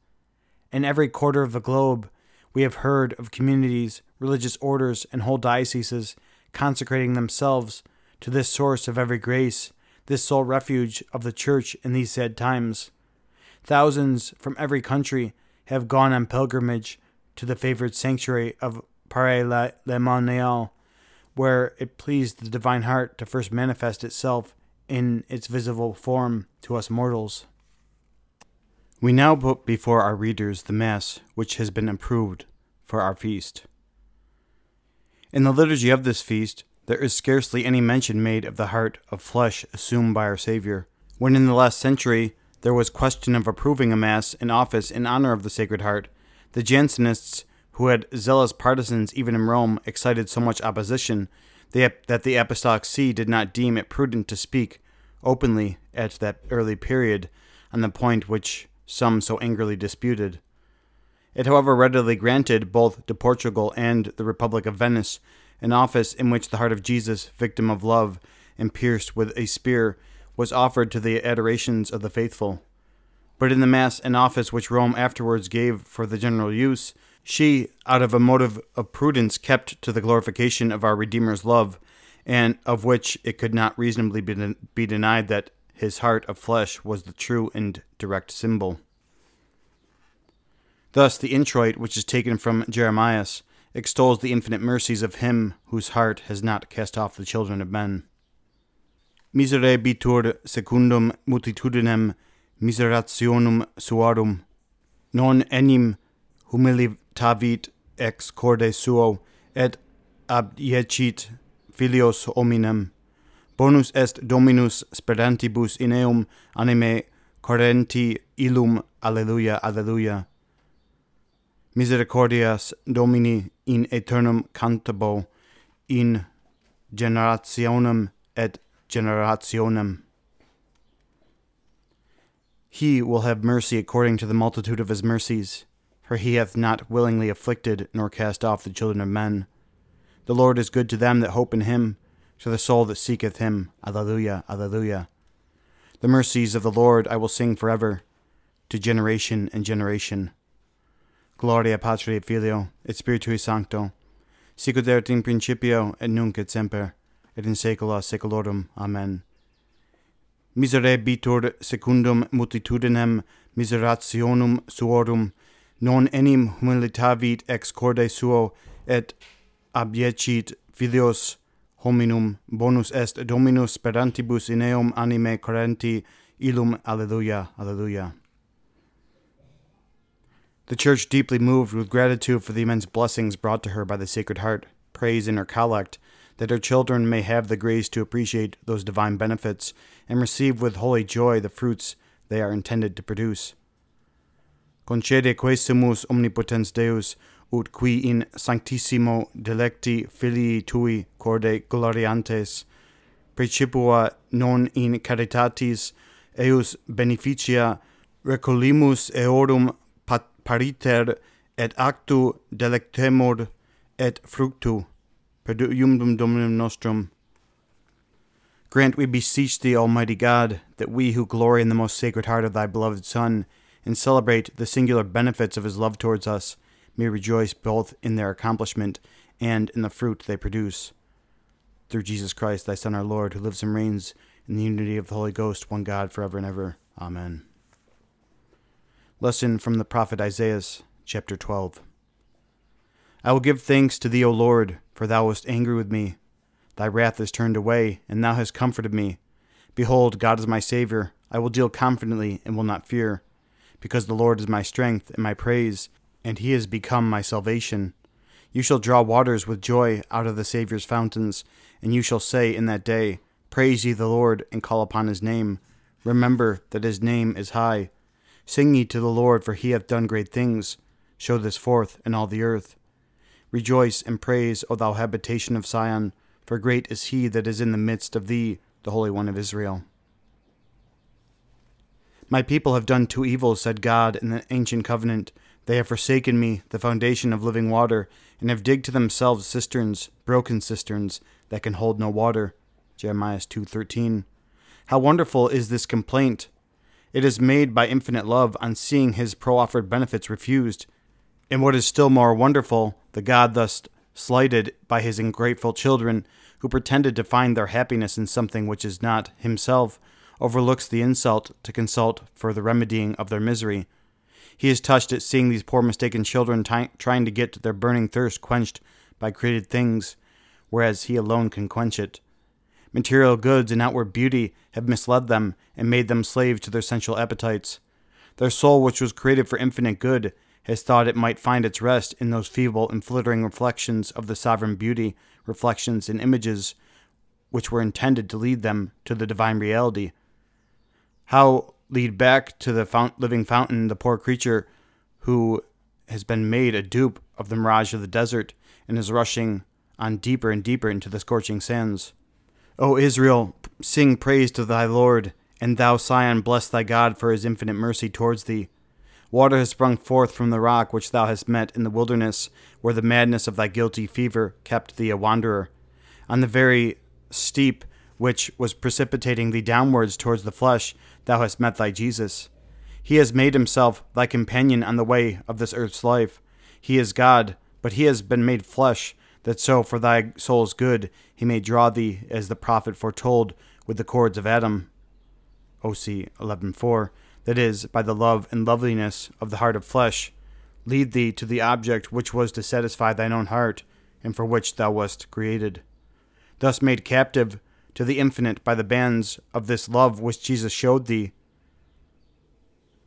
In every quarter of the globe, we have heard of communities, religious orders, and whole dioceses consecrating themselves to this source of every grace, this sole refuge of the Church in these sad times. Thousands from every country have gone on pilgrimage to the favored sanctuary of Paray le Monial, where it pleased the Divine Heart to first manifest itself in its visible form to us mortals. We now put before our readers the Mass which has been approved for our feast. In the liturgy of this feast, there is scarcely any mention made of the heart of flesh assumed by our Savior, when in the last century there was question of approving a Mass in office in honor of the Sacred Heart. The Jansenists, who had zealous partisans even in Rome, excited so much opposition that the Apostolic See did not deem it prudent to speak openly at that early period on the point which some so angrily disputed. It, however, readily granted both to Portugal and the Republic of Venice an office in which the heart of Jesus, victim of love and pierced with a spear, was offered to the adorations of the faithful. But in the Mass, an office which Rome afterwards gave for the general use, she, out of a motive of prudence, kept to the glorification of our Redeemer's love, and of which it could not reasonably be, be denied that his heart of flesh was the true and direct symbol. Thus, the introit, which is taken from Jeremias, extols the infinite mercies of him whose heart has not cast off the children of men. Miserebitur secundum multitudinem miserationum suarum, non enim humilitavit ex corde suo, et abjecit filios hominem. Bonus est dominus sperantibus in eum anime correnti illum. Alleluia alleluia. Misericordias domini in aeternum cantabo in generationem et generationem. He will have mercy according to the multitude of his mercies for he hath not willingly afflicted nor cast off the children of men the lord is good to them that hope in him to the soul that seeketh him. Alleluia, Alleluia. The mercies of the Lord I will sing forever, to generation and generation. Gloria Patri et Filio, et Spiritui Sancto, sicut in principio, et nunc et semper, et in saecula saeculorum. Amen. Miserebitur secundum multitudinem miserationum suorum, non enim humilitavit ex corde suo, et abiecit filios hominum bonus est dominus sperantibus in eum anime correnti illum. Alleluia alleluia. The church deeply moved with gratitude for the immense blessings brought to her by the sacred heart prays in her collect that her children may have the grace to appreciate those divine benefits and receive with holy joy the fruits they are intended to produce concede quaesimus omnipotens deus ut qui in sanctissimo delecti filii tui corde gloriantes precipua non in caritatis eus beneficia recolimus eorum pariter et actu delectemur et fructu perduium dominum nostrum. Grant we beseech thee almighty god that we who glory in the most sacred heart of thy beloved son and celebrate the singular benefits of his love towards us may rejoice both in their accomplishment and in the fruit they produce. Through Jesus Christ, thy Son, our Lord, who lives and reigns in the unity of the Holy Ghost, one God, forever and ever. Amen. Lesson from the Prophet Isaiah, chapter 12. I will give thanks to thee, O Lord, for thou wast angry with me. Thy wrath is turned away, and thou hast comforted me. Behold, God is my Saviour. I will deal confidently and will not fear. Because the Lord is my strength and my praise, and he has become my salvation. You shall draw waters with joy out of the Saviour's fountains, and you shall say in that day, Praise ye the Lord, and call upon his name. Remember that his name is high. Sing ye to the Lord, for he hath done great things. Show this forth in all the earth. Rejoice and praise, O thou habitation of Sion, for great is he that is in the midst of thee, the Holy One of Israel. My people have done two evils, said God in the ancient covenant. They have forsaken me, the foundation of living water, and have digged to themselves cisterns, broken cisterns, that can hold no water. Jeremiah 2:13. How wonderful is this complaint! It is made by infinite love on seeing his pro-offered benefits refused. And what is still more wonderful, the God thus slighted by his ungrateful children, who pretended to find their happiness in something which is not himself, overlooks the insult to consult for the remedying of their misery. He is touched at seeing these poor mistaken children trying to get their burning thirst quenched by created things, whereas he alone can quench it. Material goods and outward beauty have misled them and made them slaves to their sensual appetites. Their soul, which was created for infinite good, has thought it might find its rest in those feeble and flittering reflections of the sovereign beauty, reflections and images which were intended to lead them to the divine reality. How lead back to the fount- living fountain the poor creature who has been made a dupe of the mirage of the desert and is rushing on deeper and deeper into the scorching sands. O Israel, sing praise to thy Lord, and thou, Sion, bless thy God for his infinite mercy towards thee. Water has sprung forth from the rock which thou hast met in the wilderness, where the madness of thy guilty fever kept thee a wanderer. On the very steep which was precipitating thee downwards towards the flesh, thou hast met thy Jesus. He has made himself thy companion on the way of this earth's life. He is God, but he has been made flesh, that so for thy soul's good he may draw thee, as the prophet foretold, with the cords of Adam. Osee 11.4, that is, by the love and loveliness of the heart of flesh, lead thee to the object which was to satisfy thine own heart, and for which thou wast created. Thus made captive to the infinite by the bands of this love which Jesus showed thee.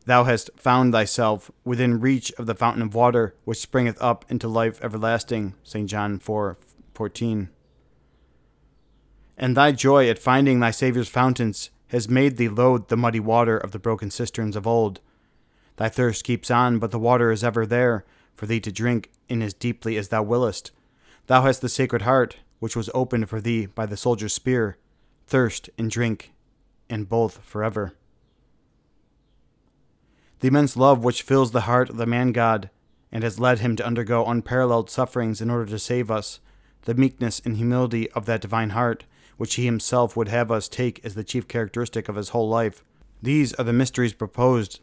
Thou hast found thyself within reach of the fountain of water which springeth up into life everlasting. St. John 4 14. And thy joy at finding thy Saviour's fountains has made thee loathe the muddy water of the broken cisterns of old. Thy thirst keeps on, but the water is ever there for thee to drink in as deeply as thou willest. Thou hast the sacred heart, which was opened for thee by the soldier's spear, thirst and drink, and both forever. The immense love which fills the heart of the man God and has led him to undergo unparalleled sufferings in order to save us, the meekness and humility of that divine heart, which he himself would have us take as the chief characteristic of his whole life. These are the mysteries proposed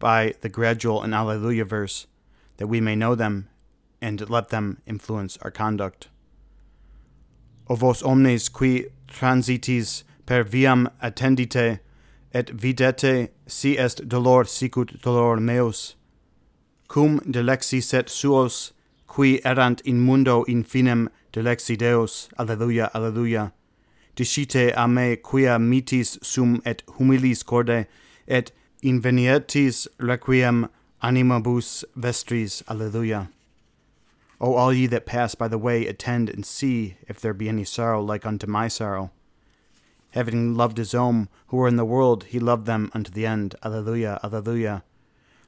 by the gradual and Alleluia verse, that we may know them and let them influence our conduct o vos omnes qui transitis per viam attendite et videte si est dolor sicut dolor meus. Cum delexi set suos qui erant in mundo in finem delexi deus. Alleluia alleluia. Discite a me quia mitis sum et humilis corde et invenietis requiem animabus vestris. Alleluia. O all ye that pass by the way, attend and see if there be any sorrow like unto my sorrow. Having loved his own who were in the world, he loved them unto the end. Alleluia, alleluia.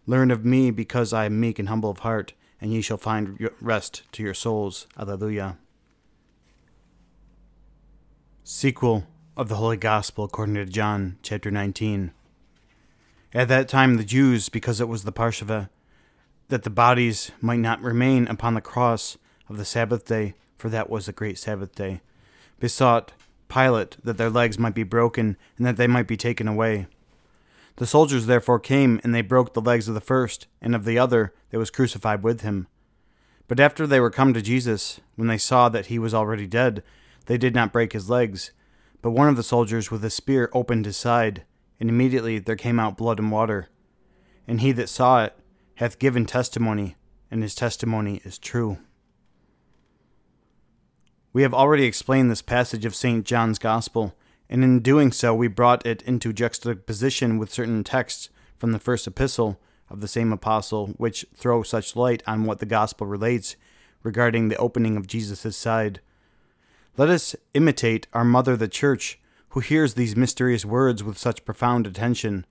Learn of me, because I am meek and humble of heart, and ye shall find rest to your souls. Alleluia. Sequel of the Holy Gospel according to John, chapter 19. At that time the Jews, because it was the Parasceve, that the bodies might not remain upon the cross of the Sabbath day, for that was a great Sabbath day, besought Pilate that their legs might be broken and that they might be taken away. The soldiers therefore came, and they broke the legs of the first and of the other that was crucified with him. But after they were come to Jesus, when they saw that he was already dead, they did not break his legs. But one of the soldiers with a spear opened his side, and immediately there came out blood and water. And he that saw it hath given testimony, and his testimony is true. We have already explained this passage of St. John's Gospel, and in doing so, we brought it into juxtaposition with certain texts from the first epistle of the same apostle, which throw such light on what the Gospel relates regarding the opening of Jesus' side. Let us imitate our Mother the Church, who hears these mysterious words with such profound attention.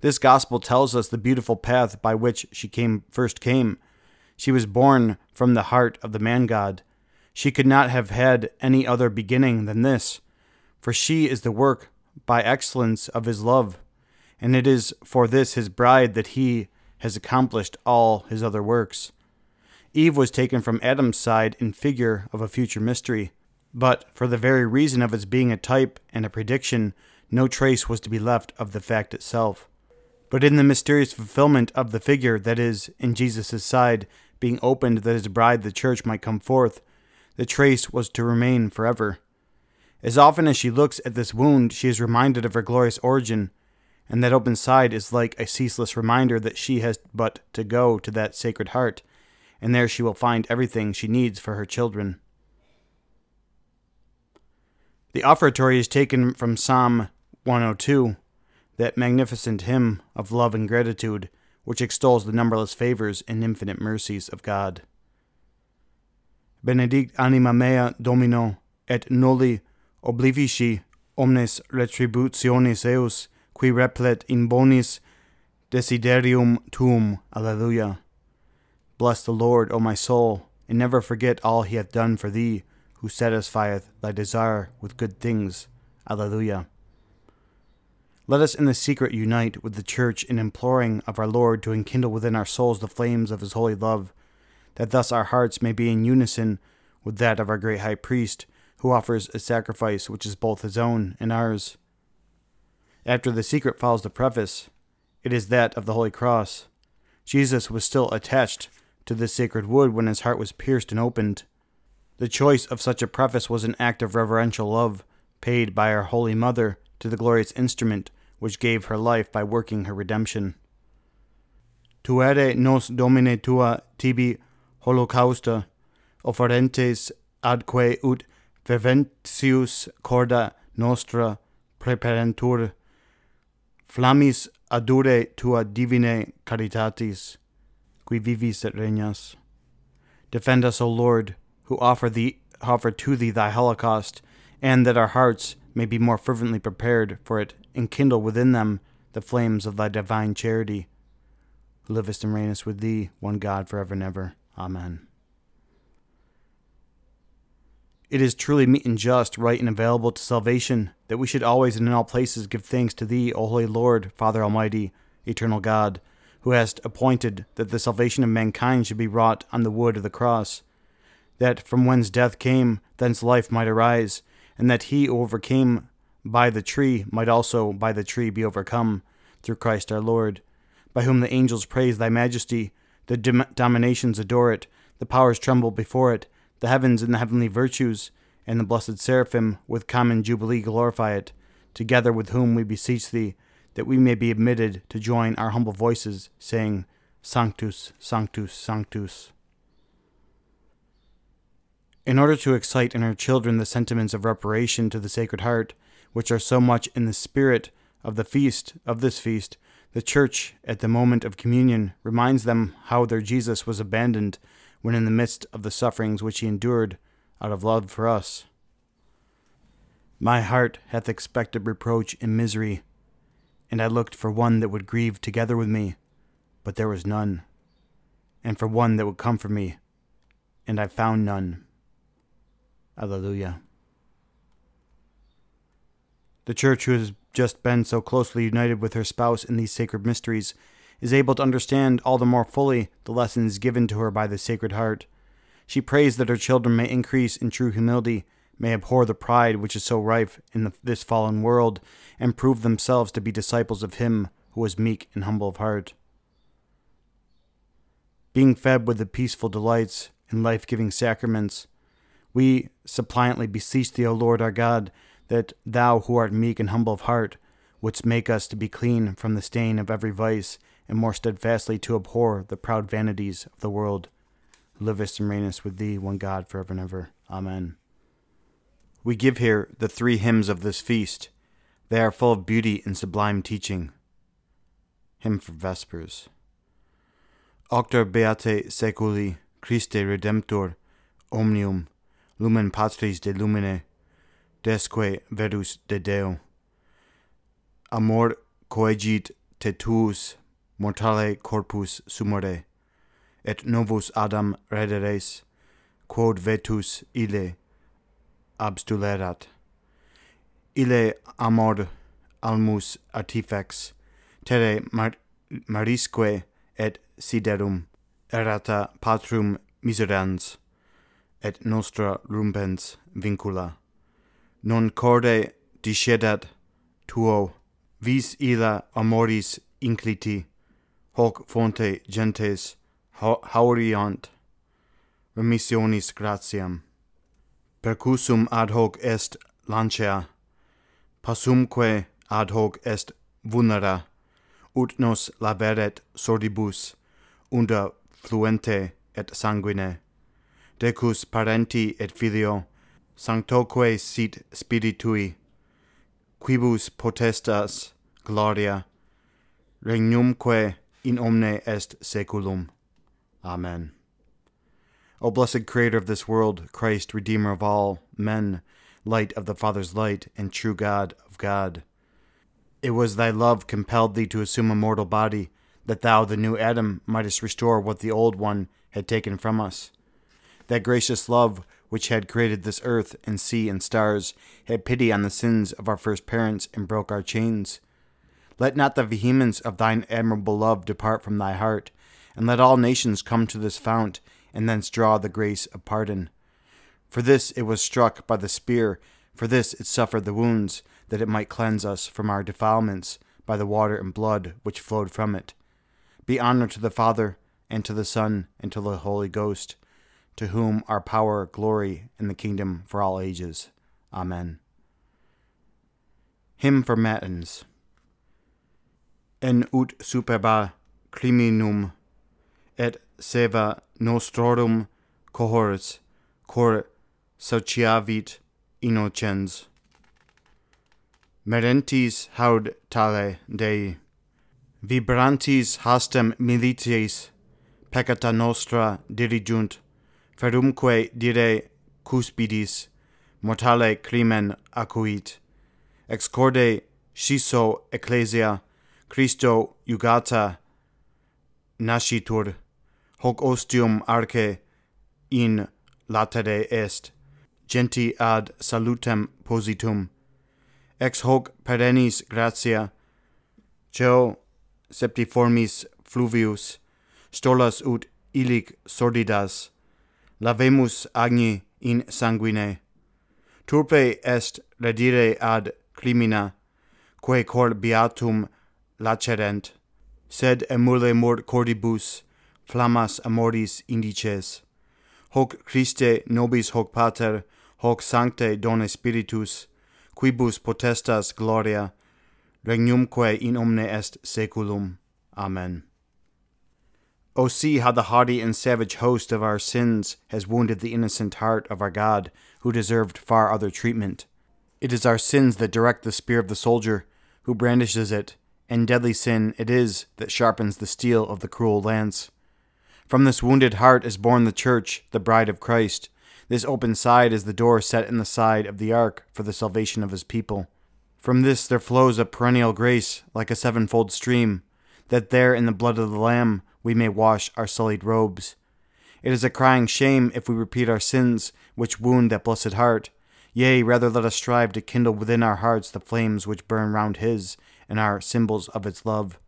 This Gospel tells us the beautiful path by which she came first came. She was born from the heart of the man God she could not have had any other beginning than this, for she is the work by excellence of his love, and it is for this his bride that he has accomplished all his other works. Eve was taken from Adam's side in figure of a future mystery, but for the very reason of its being a type and a prediction, no trace was to be left of the fact itself. But in the mysterious fulfillment of the figure, that is, in Jesus' side, being opened that his bride the church might come forth, the trace was to remain forever. As often as she looks at this wound, she is reminded of her glorious origin, and that open side is like a ceaseless reminder that she has but to go to that sacred heart, and there she will find everything she needs for her children. The offertory is taken from Psalm 102, that magnificent hymn of love and gratitude, which extols the numberless favors and infinite mercies of God. benedict anima mea Domino, et noli oblivisci omnes retributionis eus, qui replet in bonis desiderium tuum. Alleluia. Bless the Lord, O my soul, and never forget all he hath done for thee, who satisfieth thy desire with good things. Alleluia. Let us in the secret unite with the Church in imploring of our Lord to enkindle within our souls the flames of his holy love that thus our hearts may be in unison with that of our great high priest, who offers a sacrifice which is both his own and ours. After the secret follows the preface, it is that of the Holy Cross. Jesus was still attached to this sacred wood when his heart was pierced and opened. The choice of such a preface was an act of reverential love paid by our Holy Mother to the glorious instrument which gave her life by working her redemption. Tuere nos domine tua tibi holocausta offerentes adque ut ferventius corda nostra preparentur flammis adure tua divine caritatis qui vivis et regnas defend us o lord who offer thee offer to thee thy holocaust and that our hearts may be more fervently prepared for it and kindle within them the flames of thy divine charity who livest and reignest with thee one god for ever and ever Amen. It is truly meet and just, right and available to salvation, that we should always and in all places give thanks to Thee, O Holy Lord, Father Almighty, Eternal God, who hast appointed that the salvation of mankind should be wrought on the wood of the cross, that from whence death came, thence life might arise, and that he who overcame by the tree might also by the tree be overcome, through Christ our Lord, by whom the angels praise Thy majesty, the dominations adore it, the powers tremble before it, the heavens and the heavenly virtues, and the blessed seraphim with common jubilee glorify it, together with whom we beseech thee, that we may be admitted to join our humble voices, saying, Sanctus, Sanctus, Sanctus. In order to excite in her children the sentiments of reparation to the Sacred Heart, which are so much in the spirit of the feast of this feast, the Church, at the moment of communion, reminds them how their Jesus was abandoned when in the midst of the sufferings which he endured out of love for us. My heart hath expected reproach and misery, and I looked for one that would grieve together with me, but there was none, and for one that would comfort me, and I found none. Alleluia. The Church, who has just been so closely united with her spouse in these sacred mysteries, is able to understand all the more fully the lessons given to her by the Sacred Heart. She prays that her children may increase in true humility may abhor the pride which is so rife in the, this fallen world, and prove themselves to be disciples of Him who is meek and humble of heart. Being fed with the peaceful delights and life giving sacraments, we suppliantly beseech Thee, O Lord our God, that Thou who art meek and humble of heart, wouldst make us to be clean from the stain of every vice, and more steadfastly to abhor the proud vanities of the world, livest and reignest with Thee, one God, for ever and ever. Amen. We give here the three hymns of this feast. They are full of beauty and sublime teaching. Hymn for Vespers. Auctor beate seculi, Christe Redemptor, omnium, lumen patris de lumine, desque verus de Deo. Amor coegit te tuus mortale corpus sumore, et novus Adam rederes, quod vetus ile abstulerat. Ile amor almus artifex, tere mar marisque et siderum, errata patrum miserans, et nostra rumpens vincula non corde discedat tuo, vis illa amoris incliti, hoc fonte gentes hauriant remissionis gratiam. Percusum ad hoc est lancea, passumque ad hoc est vulnera, ut nos laveret sordibus, unda fluente et sanguine. Decus parenti et filio, sanctoque sit spiritui, quibus potestas gloria, regnumque in omne est seculum. Amen. O blessed Creator of this world, Christ, Redeemer of all men, light of the Father's light, and true God of God. It was thy love compelled thee to assume a mortal body, that thou, the new Adam, mightest restore what the old one had taken from us. That gracious love, which had created this earth and sea and stars, had pity on the sins of our first parents and broke our chains. Let not the vehemence of thine admirable love depart from thy heart, and let all nations come to this fount and thence draw the grace of pardon. For this it was struck by the spear, for this it suffered the wounds, that it might cleanse us from our defilements by the water and blood which flowed from it. Be honor to the Father, and to the Son, and to the Holy Ghost, to whom are power, glory, and the kingdom for all ages. Amen. Hymn for Matins. En ut superba criminum et seva nostrorum cohors cor sociavit innocens merentis haud tale dei vibrantis hastem milites peccata nostra dirigiunt ferumque dire cuspidis mortale crimen acuit. Ex corde sciso ecclesia Christo iugata nascitur hoc ostium arce in latere est. Genti ad salutem positum. Ex hoc perennis gratia ceo septiformis fluvius stolas ut illic sordidas lavemus agni in sanguine. Turpe est redire ad crimina, quae cor beatum lacerent, sed emule mort cordibus flammas amoris indices. Hoc Christe nobis hoc Pater, hoc Sancte Dona Spiritus, quibus potestas gloria, regnumque in omne est saeculum. Amen. O see how the haughty and savage host of our sins has wounded the innocent heart of our God, who deserved far other treatment. It is our sins that direct the spear of the soldier, who brandishes it, and deadly sin it is that sharpens the steel of the cruel lance. From this wounded heart is born the church, the bride of Christ. This open side is the door set in the side of the ark for the salvation of his people. From this there flows a perennial grace, like a sevenfold stream, that there in the blood of the Lamb we may wash our sullied robes. It is a crying shame if we repeat our sins, which wound that blessed heart. Yea, rather let us strive to kindle within our hearts the flames which burn round his, and are symbols of its love.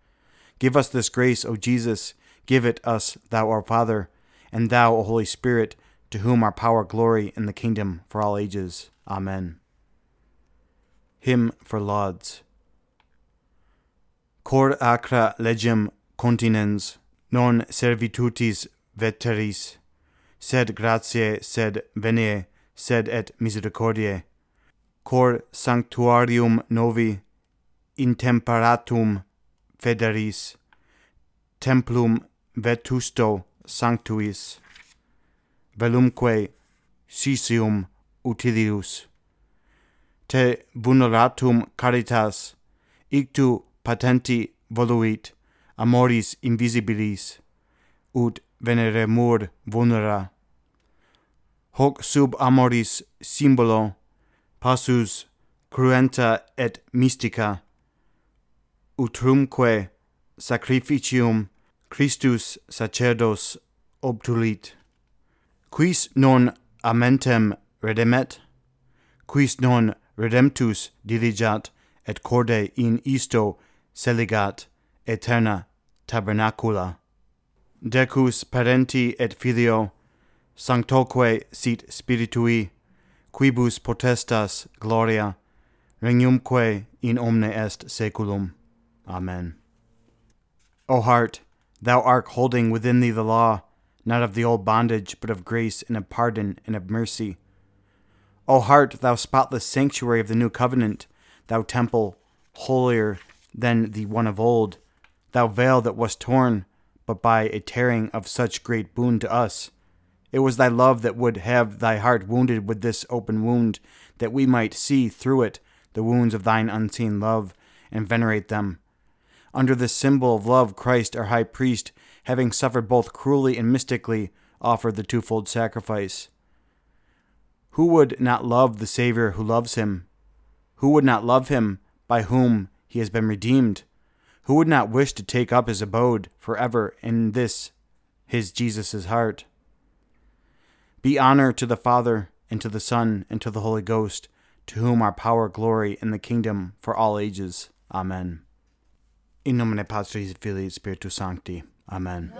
Give us this grace, O Jesus, give it us, thou our Father, and thou, O Holy Spirit, to whom are power, glory, and the kingdom for all ages. Amen. Hymn for Lauds. Cor arca legem continens non servitutis veteris, sed gratiae, sed venie, sed et misericordiae. Cor sanctuarium novi intemperatum federis, templum vetusto sanctuis, velumque sisium utilius. Te vulneratum caritas, ictu patenti voluit, amoris invisibilis, ut veneremur vulnera. Hoc sub amoris symbolo passus cruenta et mystica, utrumque sacrificium Christus sacerdos obtulit. Quis non amentem redemet? Quis non redemptus diligat et corde in isto seligat aeterna tabernacula. Decus parenti et filio, sanctoque sit spiritui, quibus potestas gloria, regnumque in omne est saeculum. Amen. O heart, thou art holding within thee the law, not of the old bondage, but of grace and of pardon and of mercy. O heart, thou spotless sanctuary of the new covenant, thou temple holier than the one of old, thou veil that was torn, but by a tearing of such great boon to us. It was thy love that would have thy heart wounded with this open wound, that we might see through it the wounds of thine unseen love, and venerate them. Under this symbol of love, Christ, our high priest, having suffered both cruelly and mystically, offered the twofold sacrifice. Who would not love the Savior who loves him? Who would not love him by whom he has been redeemed? Who would not wish to take up his abode forever in this, his Jesus' heart? Be honor to the Father, and to the Son, and to the Holy Ghost, to whom are power, glory, and the kingdom for all ages. Amen. In nomine Patris Filii Spiritus Sancti. Amen.